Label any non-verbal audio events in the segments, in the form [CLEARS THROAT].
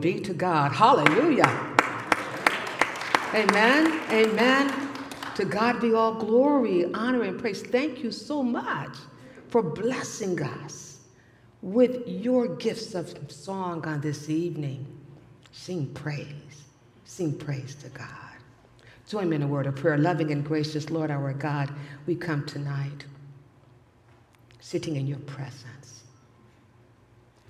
be to God. Hallelujah. Amen. Amen. To God be all glory, honor, and praise. Thank you so much for blessing us with your gifts of song on this evening. Sing praise. Sing praise to God. Join me in a word of prayer. Loving and gracious Lord our God, we come tonight sitting in your presence.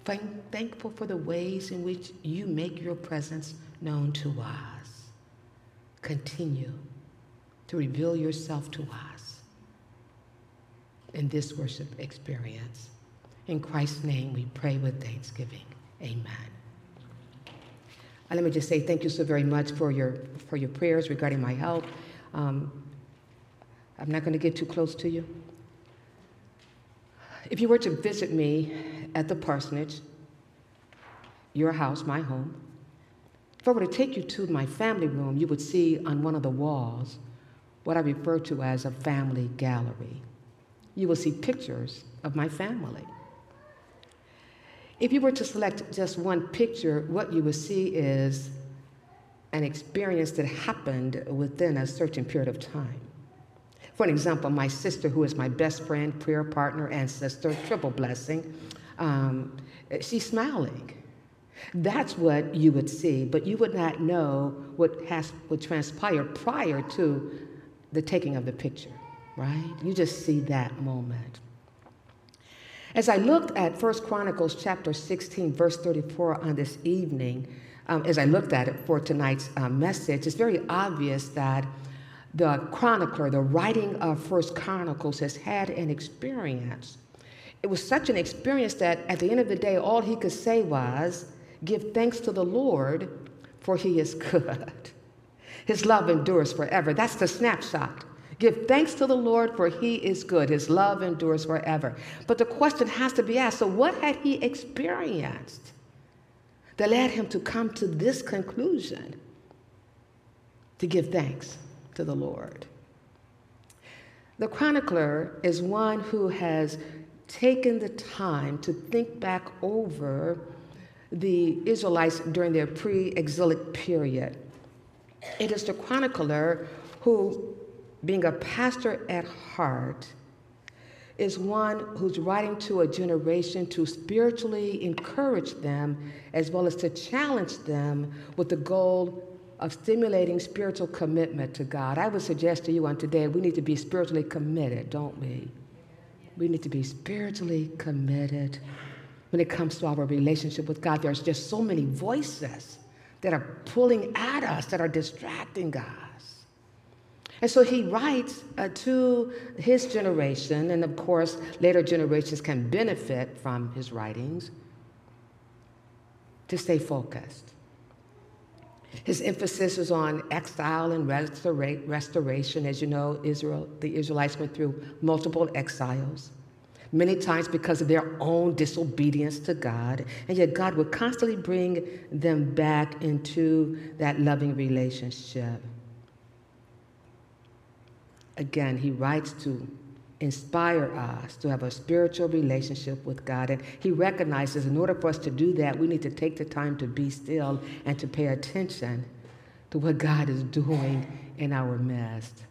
Thankful for the ways in which you make your presence known to us. Continue to reveal yourself to us in this worship experience. In Christ's name, we pray with thanksgiving. Amen. And let me just say thank you so very much for your, for your prayers regarding my health. Um, I'm not going to get too close to you. If you were to visit me at the parsonage, your house, my home, if I were to take you to my family room, you would see on one of the walls what I refer to as a family gallery. You will see pictures of my family. If you were to select just one picture, what you would see is an experience that happened within a certain period of time. For an example, my sister, who is my best friend, prayer partner, and sister, triple blessing, um, she's smiling. That's what you would see, but you would not know what has what transpired prior to the taking of the picture, right? You just see that moment. As I looked at First Chronicles chapter 16, verse 34 on this evening, um, as I looked at it for tonight's uh, message, it's very obvious that the chronicler, the writing of First Chronicles, has had an experience. It was such an experience that at the end of the day, all he could say was, Give thanks to the Lord, for he is good. [LAUGHS] His love endures forever. That's the snapshot. Give thanks to the Lord, for he is good. His love endures forever. But the question has to be asked so, what had he experienced that led him to come to this conclusion to give thanks to the Lord? The chronicler is one who has taken the time to think back over the Israelites during their pre exilic period. It is the chronicler who being a pastor at heart, is one who's writing to a generation to spiritually encourage them as well as to challenge them with the goal of stimulating spiritual commitment to God. I would suggest to you on today we need to be spiritually committed, don't we? We need to be spiritually committed when it comes to our relationship with God. There's just so many voices that are pulling at us, that are distracting us. And so he writes uh, to his generation, and of course, later generations can benefit from his writings, to stay focused. His emphasis is on exile and restora- restoration. As you know, Israel, the Israelites went through multiple exiles, many times because of their own disobedience to God, and yet God would constantly bring them back into that loving relationship. Again, he writes to inspire us to have a spiritual relationship with God. And he recognizes in order for us to do that, we need to take the time to be still and to pay attention to what God is doing in our midst.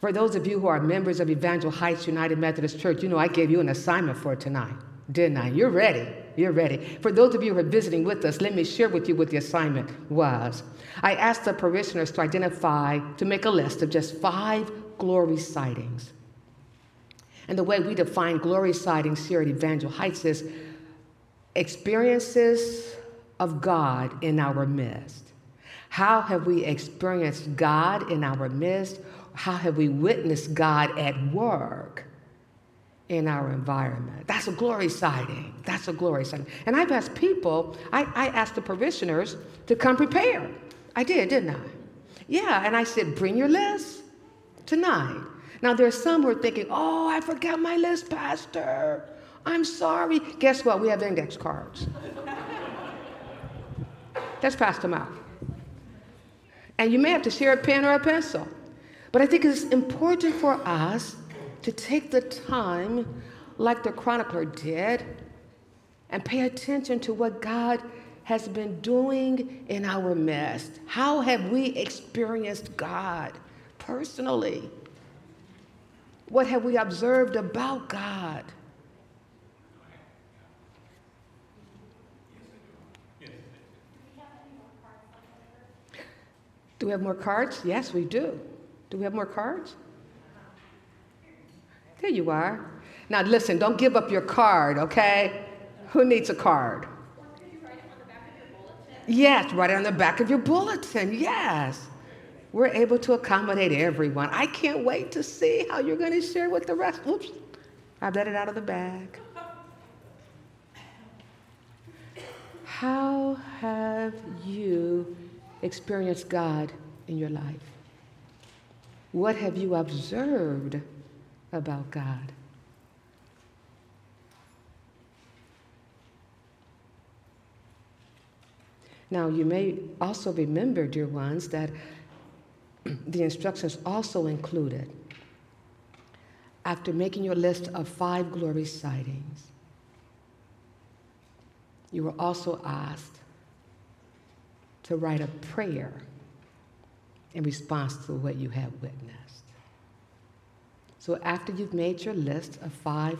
For those of you who are members of Evangel Heights United Methodist Church, you know I gave you an assignment for tonight, didn't I? You're ready. You're ready. For those of you who are visiting with us, let me share with you what the assignment was. I asked the parishioners to identify, to make a list of just five glory sightings. And the way we define glory sightings here at Evangel Heights is experiences of God in our midst. How have we experienced God in our midst? How have we witnessed God at work in our environment? That's a glory sighting. That's a glory sighting. And I've asked people, I, I asked the parishioners to come prepared. I did, didn't I? Yeah, and I said, bring your list tonight. Now, there's some who are thinking, oh, I forgot my list, Pastor. I'm sorry. Guess what? We have index cards. Let's pass them out. And you may have to share a pen or a pencil. But I think it's important for us to take the time, like the chronicler did, and pay attention to what God has been doing in our midst. How have we experienced God personally? What have we observed about God? Do we have more cards? Yes, we do. Do we have more cards? There you are. Now, listen, don't give up your card, okay? Who needs a card? Yes, write it on the back of your bulletin. Yes. We're able to accommodate everyone. I can't wait to see how you're going to share with the rest. Oops, I let it out of the bag. How have you experienced God in your life? What have you observed about God? Now, you may also remember, dear ones, that [CLEARS THROAT] the instructions also included after making your list of five glory sightings, you were also asked to write a prayer in response to what you have witnessed. So after you've made your list of five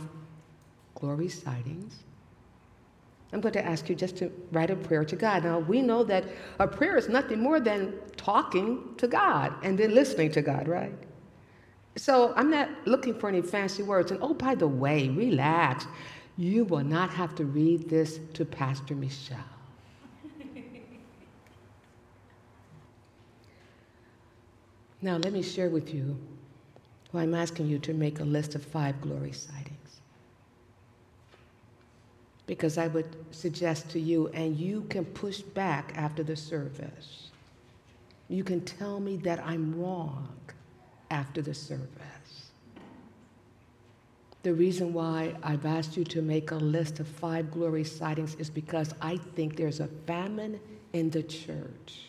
glory sightings, I'm going to ask you just to write a prayer to God. Now, we know that a prayer is nothing more than talking to God and then listening to God, right? So I'm not looking for any fancy words. And oh, by the way, relax. You will not have to read this to Pastor Michelle. now, let me share with you why I'm asking you to make a list of five glory sightings because I would suggest to you, and you can push back after the service. You can tell me that I'm wrong after the service. The reason why I've asked you to make a list of five glory sightings is because I think there's a famine in the church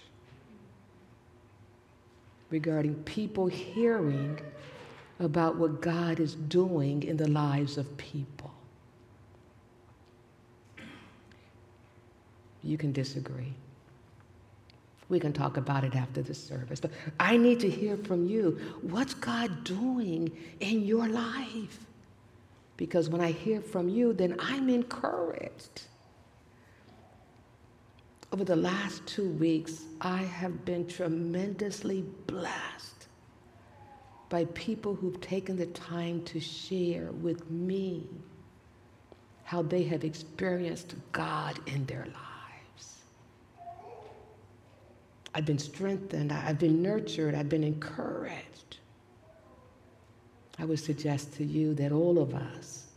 regarding people hearing about what God is doing in the lives of people. You can disagree. We can talk about it after the service. But I need to hear from you. What's God doing in your life? Because when I hear from you, then I'm encouraged. Over the last two weeks, I have been tremendously blessed by people who've taken the time to share with me how they have experienced God in their lives. I've been strengthened, I've been nurtured, I've been encouraged. I would suggest to you that all of us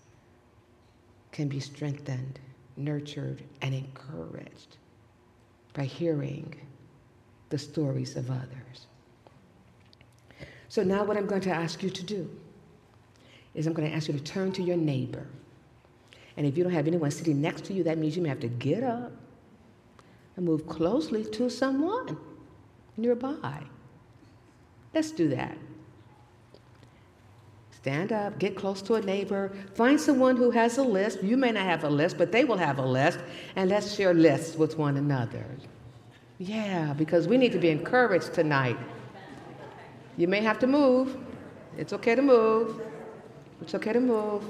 can be strengthened, nurtured, and encouraged by hearing the stories of others. So now, what I'm going to ask you to do is I'm going to ask you to turn to your neighbor. And if you don't have anyone sitting next to you, that means you may have to get up and move closely to someone nearby. Let's do that. Stand up, get close to a neighbor, find someone who has a list. You may not have a list, but they will have a list, and let's share lists with one another. Yeah, because we need to be encouraged tonight. You may have to move. It's okay to move. It's okay to move.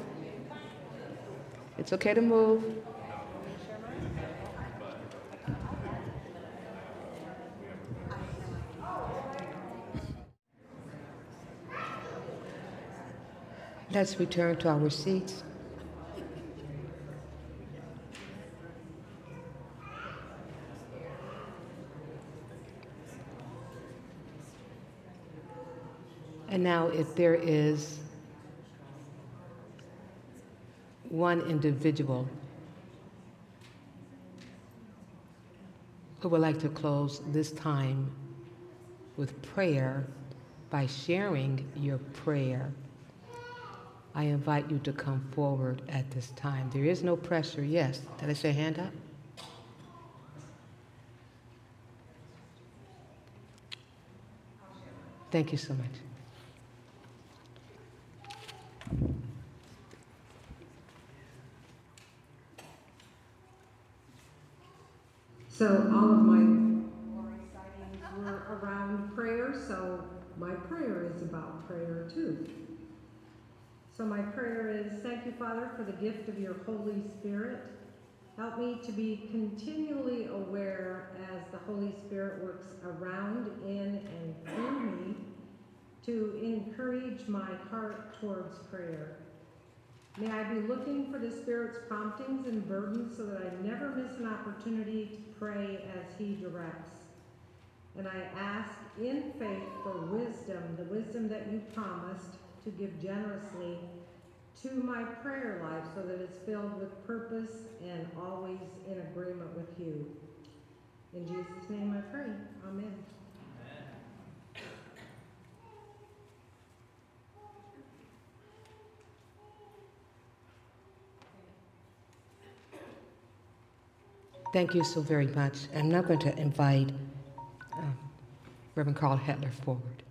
It's okay to move. Let's return to our seats. And now, if there is one individual who would like to close this time with prayer by sharing your prayer I invite you to come forward at this time. There is no pressure. Yes. Did I say hand up? Thank you so much. So all of my glory sightings were around prayer, so my prayer is about prayer too. So my prayer is, thank you, Father, for the gift of your Holy Spirit. Help me to be continually aware as the Holy Spirit works around, in, and through me to encourage my heart towards prayer. May I be looking for the Spirit's promptings and burdens so that I never miss an opportunity to pray as He directs. And I ask in faith for wisdom, the wisdom that you promised to give generously to my prayer life so that it's filled with purpose and always in agreement with you. In Jesus' name I pray. Amen. Thank you so very much. I'm now going to invite um, Reverend Carl Hetler forward.